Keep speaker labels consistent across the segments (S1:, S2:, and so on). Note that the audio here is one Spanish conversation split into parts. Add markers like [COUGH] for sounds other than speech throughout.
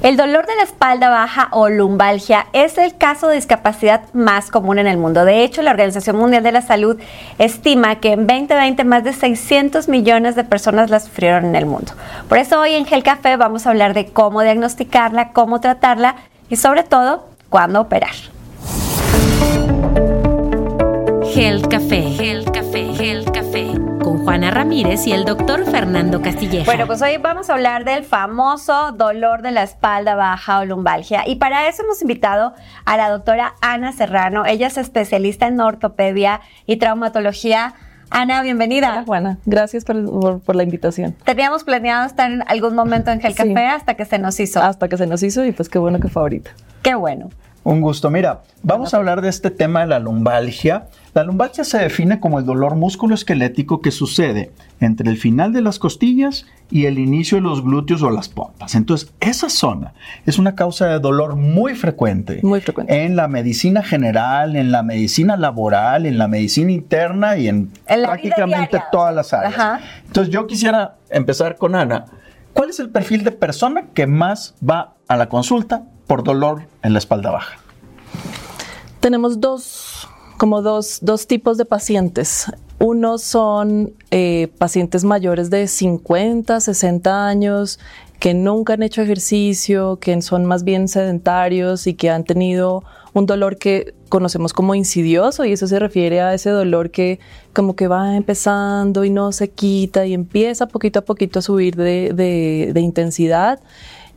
S1: El dolor de la espalda baja o lumbalgia es el caso de discapacidad más común en el mundo. De hecho, la Organización Mundial de la Salud estima que en 2020 más de 600 millones de personas la sufrieron en el mundo. Por eso hoy en Gel Café vamos a hablar de cómo diagnosticarla, cómo tratarla y sobre todo, cuándo operar.
S2: Gel Café, Gel Café, Gel Juana Ramírez y el doctor Fernando Castilleja.
S1: Bueno, pues hoy vamos a hablar del famoso dolor de la espalda baja o lumbalgia. Y para eso hemos invitado a la doctora Ana Serrano. Ella es especialista en ortopedia y traumatología. Ana, bienvenida.
S3: Hola, Juana. Gracias por, la invitación.
S1: Teníamos planeado estar en algún momento en Gel Café hasta que se nos hizo.
S3: Hasta que se nos hizo y pues qué bueno que fue ahorita.
S1: Qué bueno.
S4: Un gusto. Mira, vamos a hablar de este tema de la lumbalgia. La lumbalgia se define como el dolor musculoesquelético que sucede entre el final de las costillas y el inicio de los glúteos o las pompas. Entonces, esa zona es una causa de dolor muy frecuente.
S3: Muy frecuente.
S4: En la medicina general, en la medicina laboral, en la medicina interna y en, prácticamente todas las áreas. Entonces, yo quisiera empezar con Ana. ¿Cuál es el perfil de persona que más va a la consulta por dolor en la espalda baja?
S3: Tenemos dos, como dos, tipos de pacientes. Uno son eh, pacientes mayores de 50, 60 años que nunca han hecho ejercicio, que son más bien sedentarios y que han tenido un dolor que conocemos como insidioso y eso se refiere a ese dolor que como que va empezando y no se quita y empieza poquito a poquito a subir de intensidad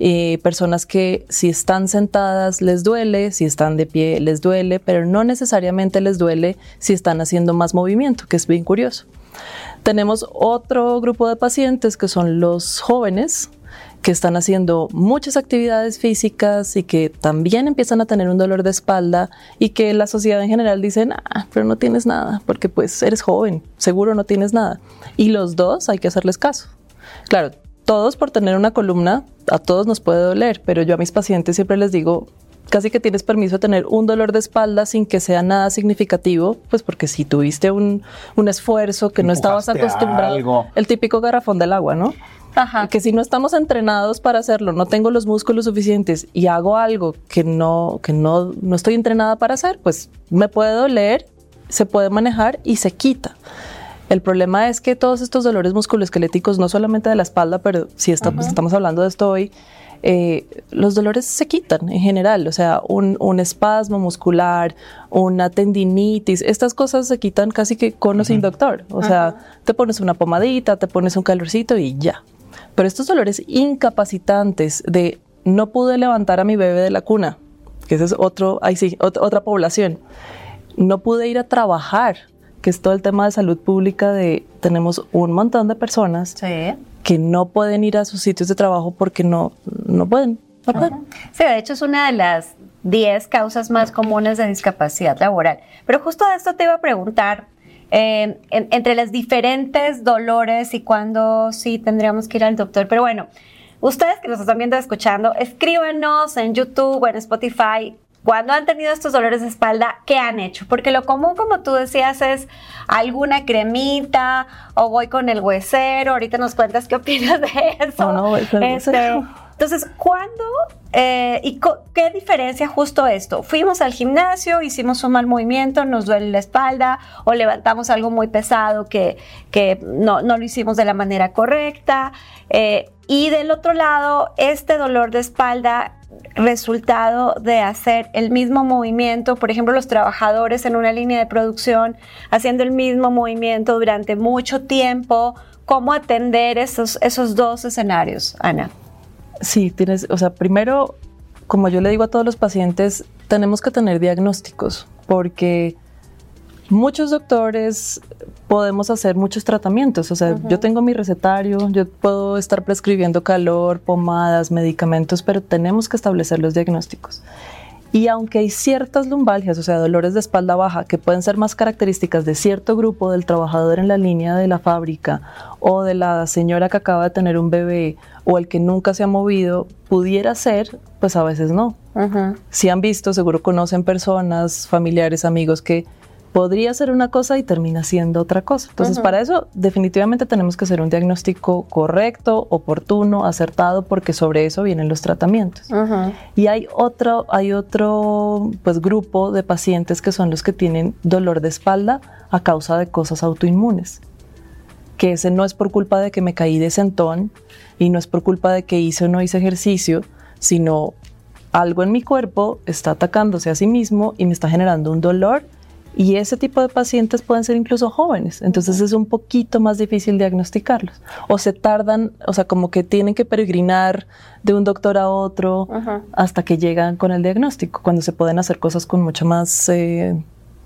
S3: eh, personas que si están sentadas les duele, si están de pie les duele, pero no necesariamente les duele si están haciendo más movimiento, que es bien curioso. Tenemos otro grupo de pacientes que son los jóvenes, que están haciendo muchas actividades físicas y que también empiezan a tener un dolor de espalda y que la sociedad en general dice, ah, pero no tienes nada, porque pues eres joven, seguro no tienes nada. Y los dos hay que hacerles caso. Claro, todos por tener una columna, a todos nos puede doler, pero yo a mis pacientes siempre les digo, casi que tienes permiso de tener un dolor de espalda sin que sea nada significativo, pues porque si tuviste un, esfuerzo que no estabas acostumbrado, el típico garrafón del agua, ¿no? Ajá. Que si no estamos entrenados para hacerlo, no tengo los músculos suficientes y hago algo que no, que no, no estoy entrenada para hacer, pues me puede doler, se puede manejar y se quita. El problema es que todos estos dolores musculoesqueléticos, no solamente de la espalda, pero si pues, estamos hablando de esto hoy, eh, los dolores se quitan en general, o sea, un, espasmo muscular, una tendinitis, estas cosas se quitan casi que con o sin doctor. O sea, te pones una pomadita, te pones un calorcito y ya. Pero estos dolores incapacitantes de no pude levantar a mi bebé de la cuna, que ese es otro, ahí sí, otra población, no pude ir a trabajar que es todo el tema de salud pública de tenemos un montón de personas que no pueden ir a sus sitios de trabajo porque no, no pueden.
S1: Sí, de hecho es una de las 10 causas más comunes de discapacidad laboral. Pero justo de esto te iba a preguntar, eh, entre las diferentes dolores y cuándo sí tendríamos que ir al doctor. Pero bueno, ustedes que nos están viendo escuchando, escríbanos en YouTube o en Spotify cuando han tenido estos dolores de espalda, ¿qué han hecho? Porque lo común, como tú decías, es alguna cremita o voy con el huesero. Ahorita nos cuentas qué opinas de eso. No, no, este, entonces, ¿cuándo eh, y qué diferencia justo esto? Fuimos al gimnasio, hicimos un mal movimiento, nos duele la espalda o levantamos algo muy pesado que, que no, no, lo hicimos de la manera correcta. Eh, y del otro lado, este dolor de espalda resultado de hacer el mismo movimiento, por ejemplo, los trabajadores en una línea de producción haciendo el mismo movimiento durante mucho tiempo, ¿cómo atender esos, esos dos escenarios, Ana?
S3: Sí, tienes, o sea, primero, como yo le digo a todos los pacientes, tenemos que tener diagnósticos, porque muchos doctores podemos hacer muchos tratamientos. O sea, yo tengo mi recetario, yo puedo estar prescribiendo calor, pomadas, medicamentos, pero tenemos que establecer los diagnósticos. Y aunque hay ciertas lumbalgias, o sea, dolores de espalda baja, que pueden ser más características de cierto grupo del trabajador en la línea de la fábrica o de la señora que acaba de tener un bebé o el que nunca se ha movido, pudiera ser, pues a veces no. Si han visto, seguro conocen personas, familiares, amigos que podría ser una cosa y termina siendo otra cosa. Entonces, para eso definitivamente tenemos que hacer un diagnóstico correcto, oportuno, acertado, porque sobre eso vienen los tratamientos. Y hay otro, hay otro pues, grupo de pacientes que son los que tienen dolor de espalda a causa de cosas autoinmunes. Que ese no es por culpa de que me caí de sentón y no es por culpa de que hice o no hice ejercicio, sino algo en mi cuerpo está atacándose a sí mismo y me está generando un dolor y ese tipo de pacientes pueden ser incluso jóvenes, entonces es un poquito más difícil diagnosticarlos. O se tardan, o sea, como que tienen que peregrinar de un doctor a otro hasta que llegan con el diagnóstico, cuando se pueden hacer cosas con mucho más, eh,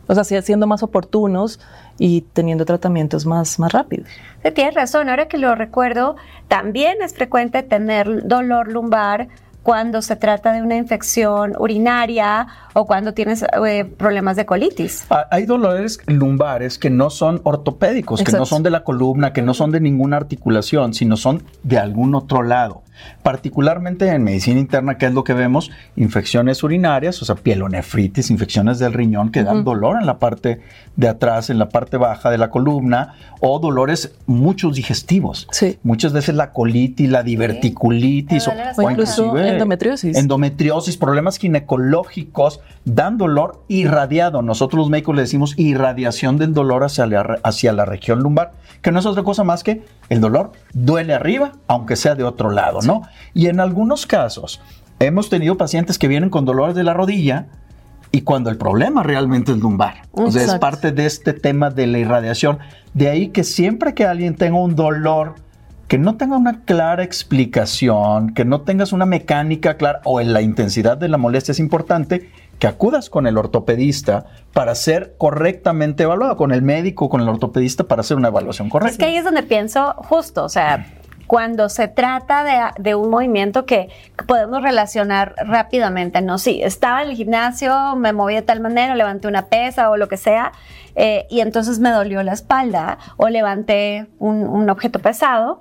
S3: o sea, siendo más oportunos y teniendo tratamientos más, más rápidos.
S1: Tienes razón, ahora que lo recuerdo, también es frecuente tener dolor lumbar cuando se trata de una infección urinaria o cuando tienes eh, problemas de colitis.
S4: Ah, hay dolores lumbares que no son ortopédicos, que no son de la columna, que no son de ninguna articulación, sino son de algún otro lado particularmente en medicina interna, que es lo que vemos, infecciones urinarias, o sea, pielonefritis, infecciones del riñón que dan dolor en la parte de atrás, en la parte baja de la columna, o dolores muchos digestivos.
S3: Sí.
S4: Muchas veces la colitis, la diverticulitis,
S3: o, incluso endometriosis.
S4: Endometriosis, problemas ginecológicos, dan dolor irradiado. Nosotros los médicos le decimos irradiación del dolor hacia hacia la región lumbar, que no es otra cosa más que el dolor duele arriba, aunque sea de otro lado, ¿no? Y en algunos casos hemos tenido pacientes que vienen con dolores de la rodilla y cuando el problema realmente es lumbar. O sea, es parte de este tema de la irradiación. De ahí que siempre que alguien tenga un dolor que no tenga una clara explicación, que no tengas una mecánica clara o en la intensidad de la molestia es importante, que acudas con el ortopedista para ser correctamente evaluado, con el médico, con el ortopedista para hacer una evaluación correcta.
S1: Es que ahí es donde pienso justo, o sea, cuando se trata de, un movimiento que, podemos relacionar rápidamente, no, sí, estaba en el gimnasio, me moví de tal manera, levanté una pesa o lo que sea, eh, y entonces me dolió la espalda o levanté un objeto pesado,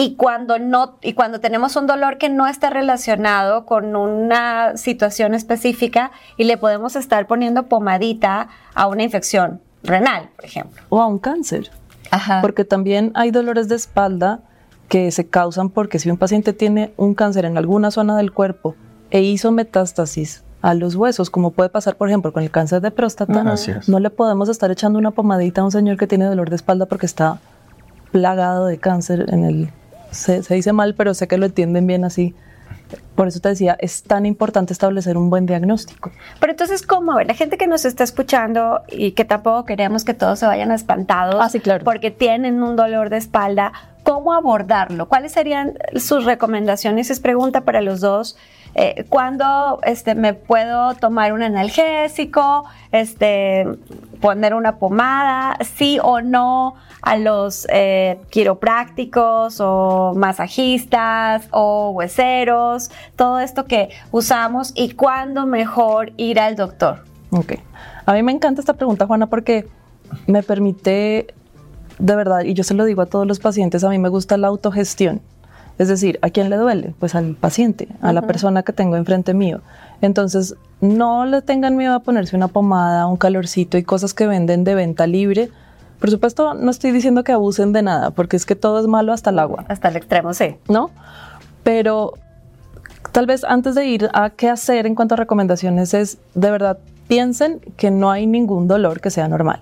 S1: y cuando no y cuando tenemos un dolor que no está relacionado con una situación específica y le podemos estar poniendo pomadita a una infección renal, por ejemplo,
S3: o a un cáncer. Ajá. Porque también hay dolores de espalda que se causan porque si un paciente tiene un cáncer en alguna zona del cuerpo e hizo metástasis a los huesos, como puede pasar, por ejemplo, con el cáncer de próstata, no le podemos estar echando una pomadita a un señor que tiene dolor de espalda porque está plagado de cáncer en el se, dice mal, pero sé que lo entienden bien así. Por eso te decía, es tan importante establecer un buen diagnóstico.
S1: Pero entonces, ¿cómo? A ver, la gente que nos está escuchando y que tampoco queremos que todos se vayan espantados
S3: ah, claro.
S1: porque tienen un dolor de espalda, ¿cómo abordarlo? ¿Cuáles serían sus recomendaciones? Es pregunta para los dos. Eh, ¿Cuándo este, me puedo tomar un analgésico? Este, poner una pomada, sí o no a los eh, quiroprácticos o masajistas o hueseros, todo esto que usamos y cuándo mejor ir al doctor.
S3: Ok. A mí me encanta esta pregunta, Juana, porque me permite, de verdad, y yo se lo digo a todos los pacientes, a mí me gusta la autogestión. Es decir, ¿a quién le duele? Pues al paciente, a la persona que tengo enfrente mío. Entonces, no le tengan miedo a ponerse una pomada, un calorcito y cosas que venden de venta libre. Por supuesto, no estoy diciendo que abusen de nada, porque es que todo es malo hasta el agua.
S1: Hasta el extremo, sí.
S3: ¿No? Pero tal vez antes de ir a qué hacer en cuanto a recomendaciones es, de verdad, piensen que no hay ningún dolor que sea normal.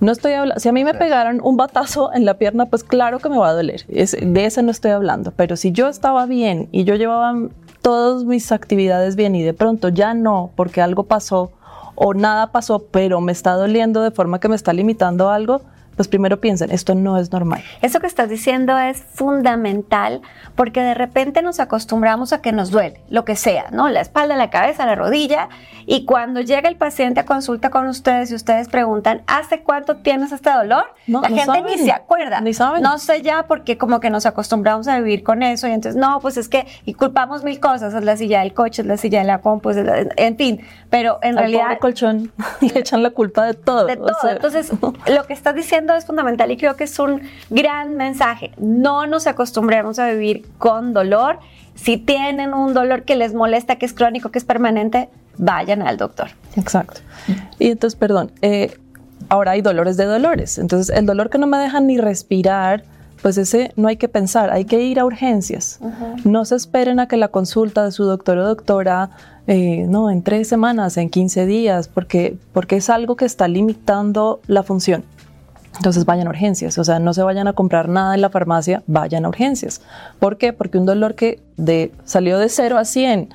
S3: No estoy hablando, si a mí me pegaron un batazo en la pierna, pues claro que me va a doler. de ese no estoy hablando. Pero si yo estaba bien y yo llevaba todas mis actividades bien y de pronto ya no, porque algo pasó o nada pasó, pero me está doliendo de forma que me está limitando algo, pues primero piensen, esto no es normal.
S1: Eso que estás diciendo es fundamental porque de repente nos acostumbramos a que nos duele, lo que sea, ¿no? La espalda, la cabeza, la rodilla. Y cuando llega el paciente a consulta con ustedes y ustedes preguntan, ¿hace cuánto tienes este dolor? la gente ni se acuerda.
S3: Ni saben.
S1: No sé ya porque como que nos acostumbramos a vivir con eso y entonces, no, pues es que y culpamos mil cosas, es la silla del coche, es la silla de la compu, en fin, pero en realidad...
S3: Pobre colchón, [LAUGHS] le echan la culpa de todo.
S1: De todo. Entonces, [LAUGHS] lo que estás diciendo es fundamental y creo que es un gran mensaje. No nos acostumbremos a vivir con dolor. Si tienen un dolor que les molesta, que es crónico, que es permanente, vayan al doctor.
S3: Exacto. Y entonces, perdón, eh, Ahora hay dolores de dolores. Entonces, el dolor que no me deja ni respirar, pues ese no hay que pensar, hay que ir a urgencias. No se esperen a que la consulta de su doctor o doctora, eh, no, en tres semanas, en 15 días, porque, porque es algo que está limitando la función. Entonces vayan a urgencias, o sea, no se vayan a comprar nada en la farmacia, vayan a urgencias. ¿Por qué? Porque un dolor que de, salió de 0 a 100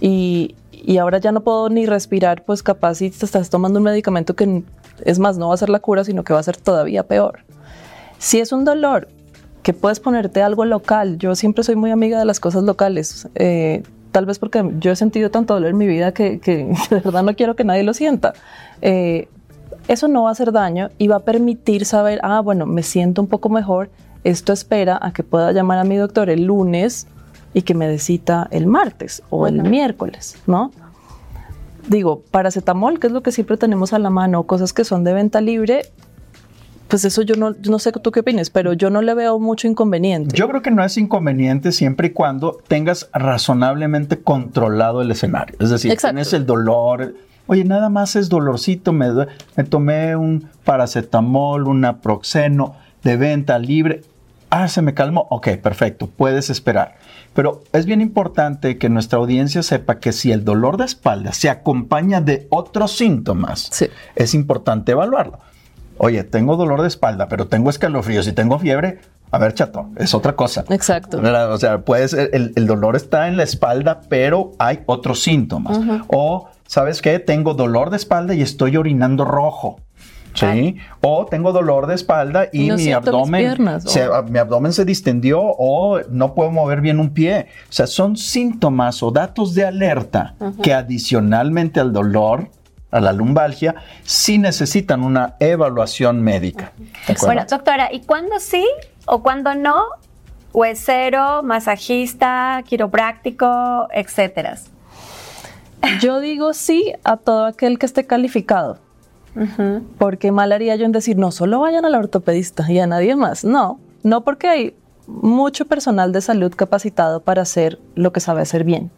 S3: y, y ahora ya no puedo ni respirar, pues capaz si te estás tomando un medicamento que es más, no va a ser la cura, sino que va a ser todavía peor. Si es un dolor que puedes ponerte algo local, yo siempre soy muy amiga de las cosas locales, eh, tal vez porque yo he sentido tanto dolor en mi vida que, que [LAUGHS] de verdad no quiero que nadie lo sienta. Eh, eso no va a hacer daño y va a permitir saber, ah, bueno, me siento un poco mejor, esto espera a que pueda llamar a mi doctor el lunes y que me dé cita el martes o el miércoles, ¿no? Digo, paracetamol, que es lo que siempre tenemos a la mano, cosas que son de venta libre, pues eso yo no, no sé tú qué opinas, pero yo no le veo mucho inconveniente.
S4: Yo creo que no es inconveniente siempre y cuando tengas razonablemente controlado el escenario. Es decir, tienes el dolor, Oye, nada más es dolorcito, me, me tomé un paracetamol, un naproxeno de venta libre. Ah, se me calmó. Ok, perfecto, puedes esperar. Pero es bien importante que nuestra audiencia sepa que si el dolor de espalda se acompaña de otros síntomas, es importante evaluarlo. Oye, tengo dolor de espalda, pero tengo escalofríos y tengo fiebre. A ver, chato, es otra cosa.
S3: Exacto.
S4: O sea, puede ser, el, dolor está en la espalda, pero hay otros síntomas. O ¿sabes qué? Tengo dolor de espalda y estoy orinando rojo. ¿sí? O tengo dolor de espalda y mi abdomen, se, mi abdomen se distendió o no puedo mover bien un pie. O sea, son síntomas o datos de alerta que adicionalmente al dolor, a la lumbalgia, sí necesitan una evaluación médica.
S1: Bueno, doctora, ¿y cuándo sí o cuándo no? Huesero, masajista, quiropráctico, etcétera.
S3: Yo digo sí a todo aquel que esté calificado. Porque mal haría yo en decir, no, solo vayan al ortopedista y a nadie más. No, no porque hay mucho personal de salud capacitado para hacer lo que sabe hacer bien.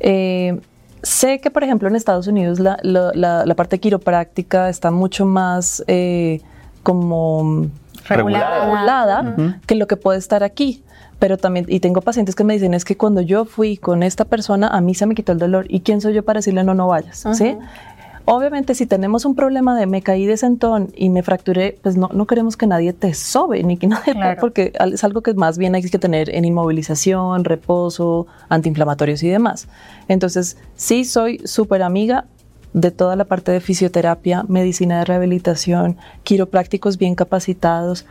S3: Eh, sé que, por ejemplo, en Estados Unidos la, parte quiropráctica está mucho más eh, como regulada, que lo que puede estar aquí pero también, y tengo pacientes que me dicen, es que cuando yo fui con esta persona, a mí se me quitó el dolor. ¿Y quién soy yo para decirle no, no vayas? ¿Sí? Obviamente, si tenemos un problema de me caí de sentón y me fracturé, pues no, no queremos que nadie te sobe, ni que [LAUGHS] nadie, porque es algo que más bien hay que tener en inmovilización, reposo, antiinflamatorios y demás. Entonces, sí soy súper amiga de toda la parte de fisioterapia, medicina de rehabilitación, quiroprácticos bien capacitados,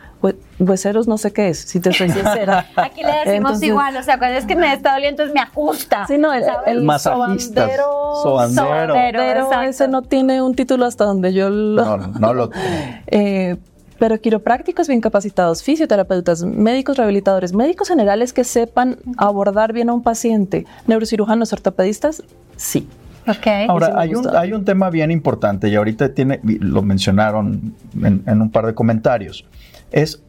S3: hueseros no sé qué es, si te soy sincera. [LAUGHS]
S1: Aquí le decimos igual, o sea, cuando es que me está doliendo, entonces me ajusta.
S3: Sí, no, el, el
S4: masajista,
S3: sobandero, pero ese no tiene un título hasta donde yo lo...
S4: No, no lo [LAUGHS]
S3: eh, pero quiroprácticos bien capacitados, fisioterapeutas, médicos rehabilitadores, médicos generales que sepan abordar bien a un paciente, neurocirujanos, ortopedistas, sí.
S4: Ahora, hay un, hay un, tema bien importante y ahorita tiene, lo mencionaron en, un par de comentarios. Es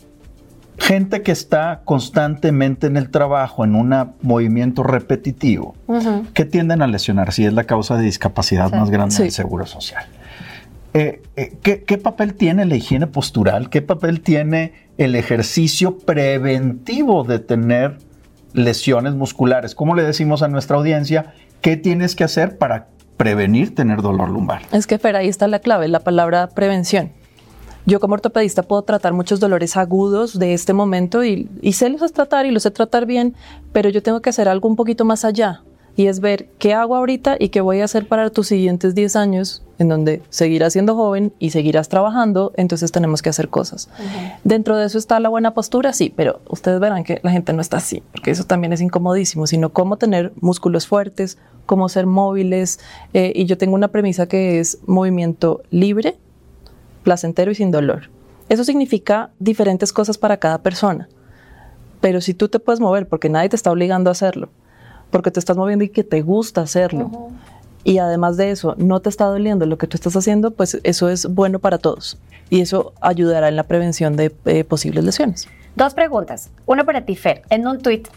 S4: gente que está constantemente en el trabajo, en un movimiento repetitivo, que tienden a lesionar, si es la causa de discapacidad más grande del Seguro Social. Eh, eh, ¿qué, ¿Qué papel tiene la higiene postural? ¿Qué papel tiene el ejercicio preventivo de tener lesiones musculares? ¿Cómo le decimos a nuestra audiencia? ¿Qué tienes que hacer para prevenir tener dolor lumbar?
S3: Es que, Fer, ahí está la clave, la palabra prevención. Yo como ortopedista puedo tratar muchos dolores agudos de este momento y, y sé los tratar y los sé tratar bien, pero yo tengo que hacer algo un poquito más allá y es ver qué hago ahorita y qué voy a hacer para tus siguientes 10 años, en donde seguirás siendo joven y seguirás trabajando, entonces tenemos que hacer cosas. Dentro de eso está la buena postura, sí, pero ustedes verán que la gente no está así, porque eso también es incomodísimo, sino cómo tener músculos fuertes, cómo ser móviles, eh, y yo tengo una premisa que es movimiento libre, placentero y sin dolor. Eso significa diferentes cosas para cada persona. Pero si tú te puedes mover porque nadie te está obligando a hacerlo, porque te estás moviendo y que te gusta hacerlo. Y además de eso, no te está doliendo lo que tú estás haciendo, pues eso es bueno para todos. Y eso ayudará en la prevención de eh, posibles lesiones.
S1: Dos preguntas. Una para ti, Fer. En un tuit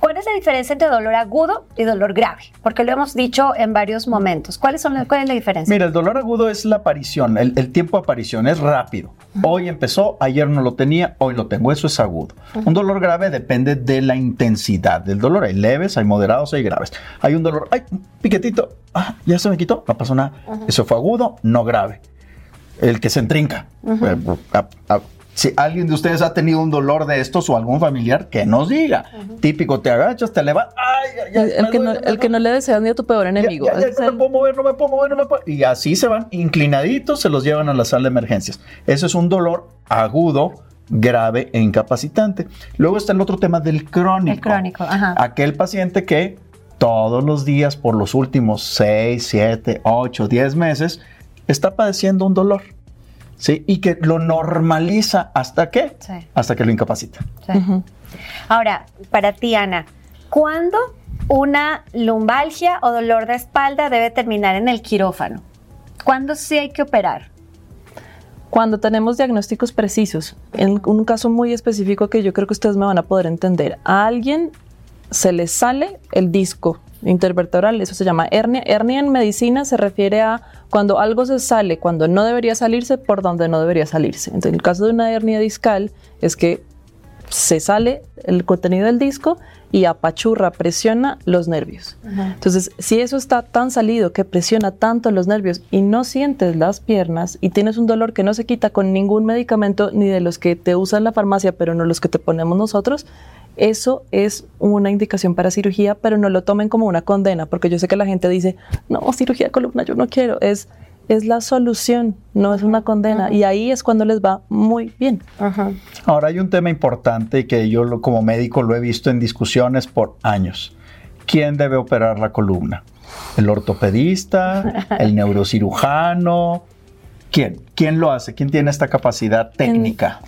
S1: ¿Cuál es la diferencia entre dolor agudo y dolor grave? Porque lo hemos dicho en varios momentos. ¿Cuáles son, ¿Cuál es la diferencia?
S4: Mira, el dolor agudo es la aparición, el, tiempo de aparición es rápido. Hoy empezó, ayer no lo tenía, hoy lo tengo. Eso es agudo. Un dolor grave depende de la intensidad del dolor. Hay leves, hay moderados, hay graves. Hay un dolor, ay, piquetito, ah, ya se me quitó, no pasó nada. Eso fue agudo, no grave. El que se entrinca. Si alguien de ustedes ha tenido un dolor de estos o algún familiar, que nos diga. Típico, te agachas, te levantas.
S3: el, que no, el que no le deseas ni a tu peor enemigo.
S4: no me puedo mover, no me puedo mover, no me puedo. Y así se van inclinaditos, se los llevan a la sala de emergencias. Eso es un dolor agudo, grave e incapacitante. Luego está el otro tema del crónico.
S1: El crónico, ajá.
S4: Aquel paciente que todos los días por los últimos 6, 7, 8, 10 meses está padeciendo un dolor ¿sí? Y que lo normaliza hasta qué? Hasta que lo incapacita.
S1: Ahora, para ti, Ana, ¿cuándo una lumbalgia o dolor de espalda debe terminar en el quirófano? ¿Cuándo sí hay que operar?
S3: Cuando tenemos diagnósticos precisos, en un caso muy específico que yo creo que ustedes me van a poder entender, a alguien se le sale el disco intervertebral, eso se llama hernia. Hernia en medicina se refiere a cuando algo se sale, cuando no debería salirse, por donde no debería salirse. Entonces, en el caso de una hernia discal es que se sale el contenido del disco y apachurra, presiona los nervios. Entonces, si eso está tan salido que presiona tanto los nervios y no sientes las piernas y tienes un dolor que no se quita con ningún medicamento ni de los que te usan en la farmacia, pero no los que te ponemos nosotros, eso es una indicación para cirugía, pero no lo tomen como una condena, porque yo sé que la gente dice, no, cirugía de columna, yo no quiero, es, es la solución, no es una condena, y ahí es cuando les va muy bien.
S4: Ahora hay un tema importante que yo como médico lo he visto en discusiones por años. ¿Quién debe operar la columna? ¿El ortopedista? [LAUGHS] ¿El neurocirujano? ¿Quién? ¿Quién lo hace? ¿Quién tiene esta capacidad técnica?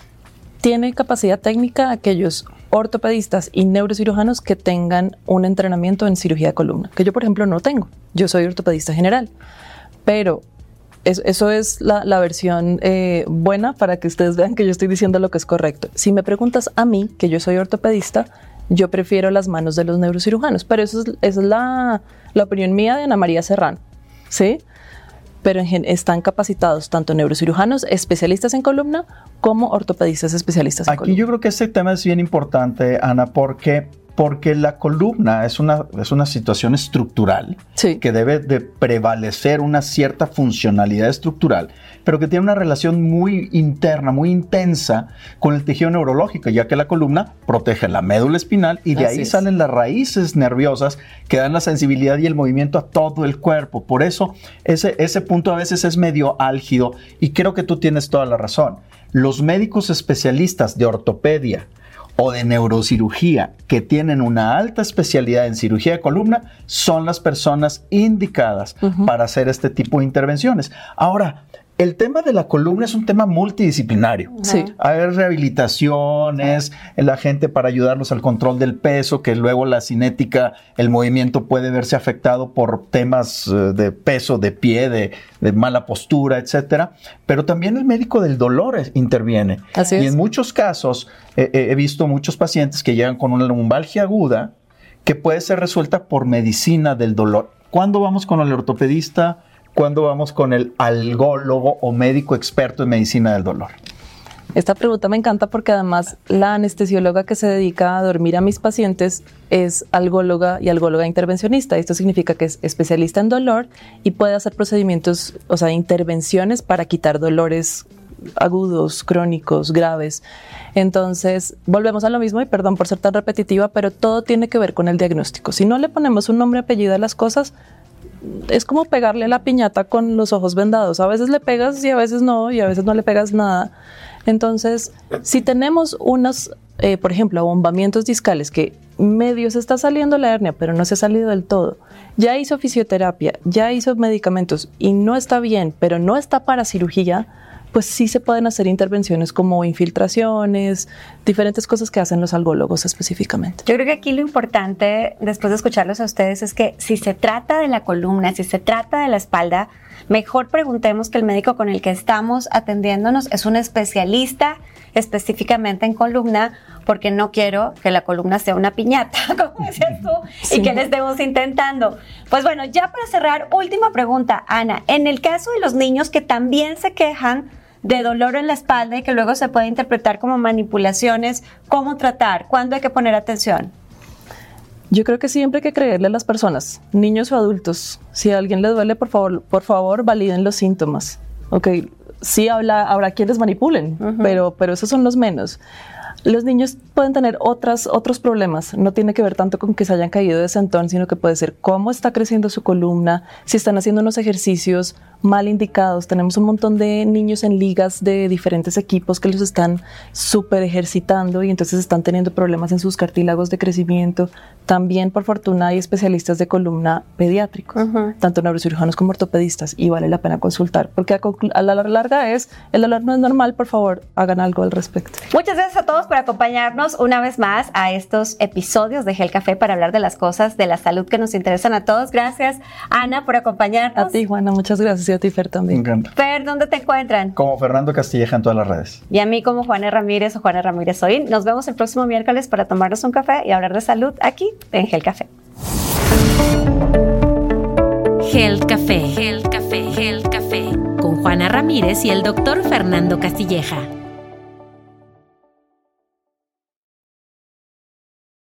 S3: tiene capacidad técnica aquellos ortopedistas y neurocirujanos que tengan un entrenamiento en cirugía de columna, que yo por ejemplo no tengo. Yo soy ortopedista general, pero eso es la, versión eh, buena para que ustedes vean que yo estoy diciendo lo que es correcto. Si me preguntas a mí, que yo soy ortopedista, yo prefiero las manos de los neurocirujanos, pero eso es, la, la opinión mía de Ana María Serrano, ¿sí? Pero están capacitados tanto neurocirujanos especialistas en columna como ortopedistas especialistas en
S4: columna. Aquí yo creo que ese tema es bien importante, Ana, porque porque la columna es una, es una situación estructural que debe de prevalecer una cierta funcionalidad estructural, pero que tiene una relación muy interna, muy intensa con el tejido neurológico, ya que la columna protege la médula espinal y de ahí salen las raíces nerviosas que dan la sensibilidad y el movimiento a todo el cuerpo. Por eso ese, ese punto a veces es medio álgido y creo que tú tienes toda la razón. Los médicos especialistas de ortopedia, o de neurocirugía que tienen una alta especialidad en cirugía de columna son las personas indicadas para hacer este tipo de intervenciones. Ahora, el tema de la columna es un tema multidisciplinario. Sí. Hay rehabilitaciones, la gente para ayudarlos al control del peso, que luego la cinética, el movimiento puede verse afectado por temas eh, de peso, de pie, de, mala postura, etcétera. Pero también el médico del dolor interviene. Así y en muchos casos eh, eh, he visto muchos pacientes que llegan con una lumbalgia aguda que puede ser resuelta por medicina del dolor. ¿Cuándo vamos con el ortopedista? ¿Cuándo vamos con el algólogo o médico experto en medicina del dolor?
S3: Esta pregunta me encanta porque además la anestesióloga que se dedica a dormir a mis pacientes es algóloga y algóloga intervencionista. Esto significa que es especialista en dolor y puede hacer procedimientos, o sea, intervenciones para quitar dolores agudos, crónicos, graves. Entonces, volvemos a lo mismo y perdón por ser tan repetitiva, pero todo tiene que ver con el diagnóstico. Si no le ponemos un nombre apellido a las cosas, es como pegarle la piñata con los ojos vendados. A veces le pegas y a veces no, y a veces no le pegas nada. Entonces, si tenemos unos, eh, por ejemplo, abombamientos discales que medio se está saliendo la hernia, pero no se ha salido del todo, ya hizo fisioterapia, ya hizo medicamentos y no está bien, pero no está para cirugía, pues sí se pueden hacer intervenciones como infiltraciones, diferentes cosas que hacen los algólogos específicamente.
S1: Yo creo que aquí lo importante, después de escucharlos a ustedes, es que si se trata de la columna, si se trata de la espalda, mejor preguntemos que el médico con el que estamos atendiéndonos es un especialista específicamente en columna porque no quiero que la columna sea una piñata, [LAUGHS] como decías tú, y que le estemos intentando. Pues bueno, ya para cerrar, última pregunta, Ana. En el caso de los niños que también se quejan de dolor en la espalda y que luego se puede interpretar como manipulaciones, ¿cómo tratar? ¿Cuándo hay que poner atención?
S3: Yo creo que siempre hay que creerle a las personas, niños o adultos. Si a alguien le duele, por favor, por favor, validen los síntomas. Ok, sí habla, habrá quienes manipulen, pero, pero esos son los menos. Los niños pueden tener otras, otros problemas. No tiene que ver tanto con que se hayan caído de sentón, sino que puede ser cómo está creciendo su columna, si están haciendo unos ejercicios mal indicados. Tenemos un montón de niños en ligas de diferentes equipos que los están súper ejercitando y entonces están teniendo problemas en sus cartílagos de crecimiento. También, por fortuna, hay especialistas de columna pediátricos, tanto neurocirujanos como ortopedistas, y vale la pena consultar, porque a, la larga es, el dolor no es normal, por favor, hagan algo al respecto.
S1: Muchas gracias a todos por acompañarnos una vez más a estos episodios de Gel Café para hablar de las cosas de la salud que nos interesan a todos. Gracias, Ana, por acompañarnos.
S3: A ti, Juana, muchas gracias a ti, Fer, también.
S4: Me encanta.
S1: Fer, ¿dónde te encuentran?
S4: Como Fernando Castilleja en todas las redes.
S1: Y a mí como Juana Ramírez o Juana Ramírez hoy. Nos vemos el próximo miércoles para tomarnos un café y hablar de salud aquí en Gel Café.
S2: Gel Café, Gel Café, Gel Café, con Juana Ramírez y el doctor Fernando Castilleja.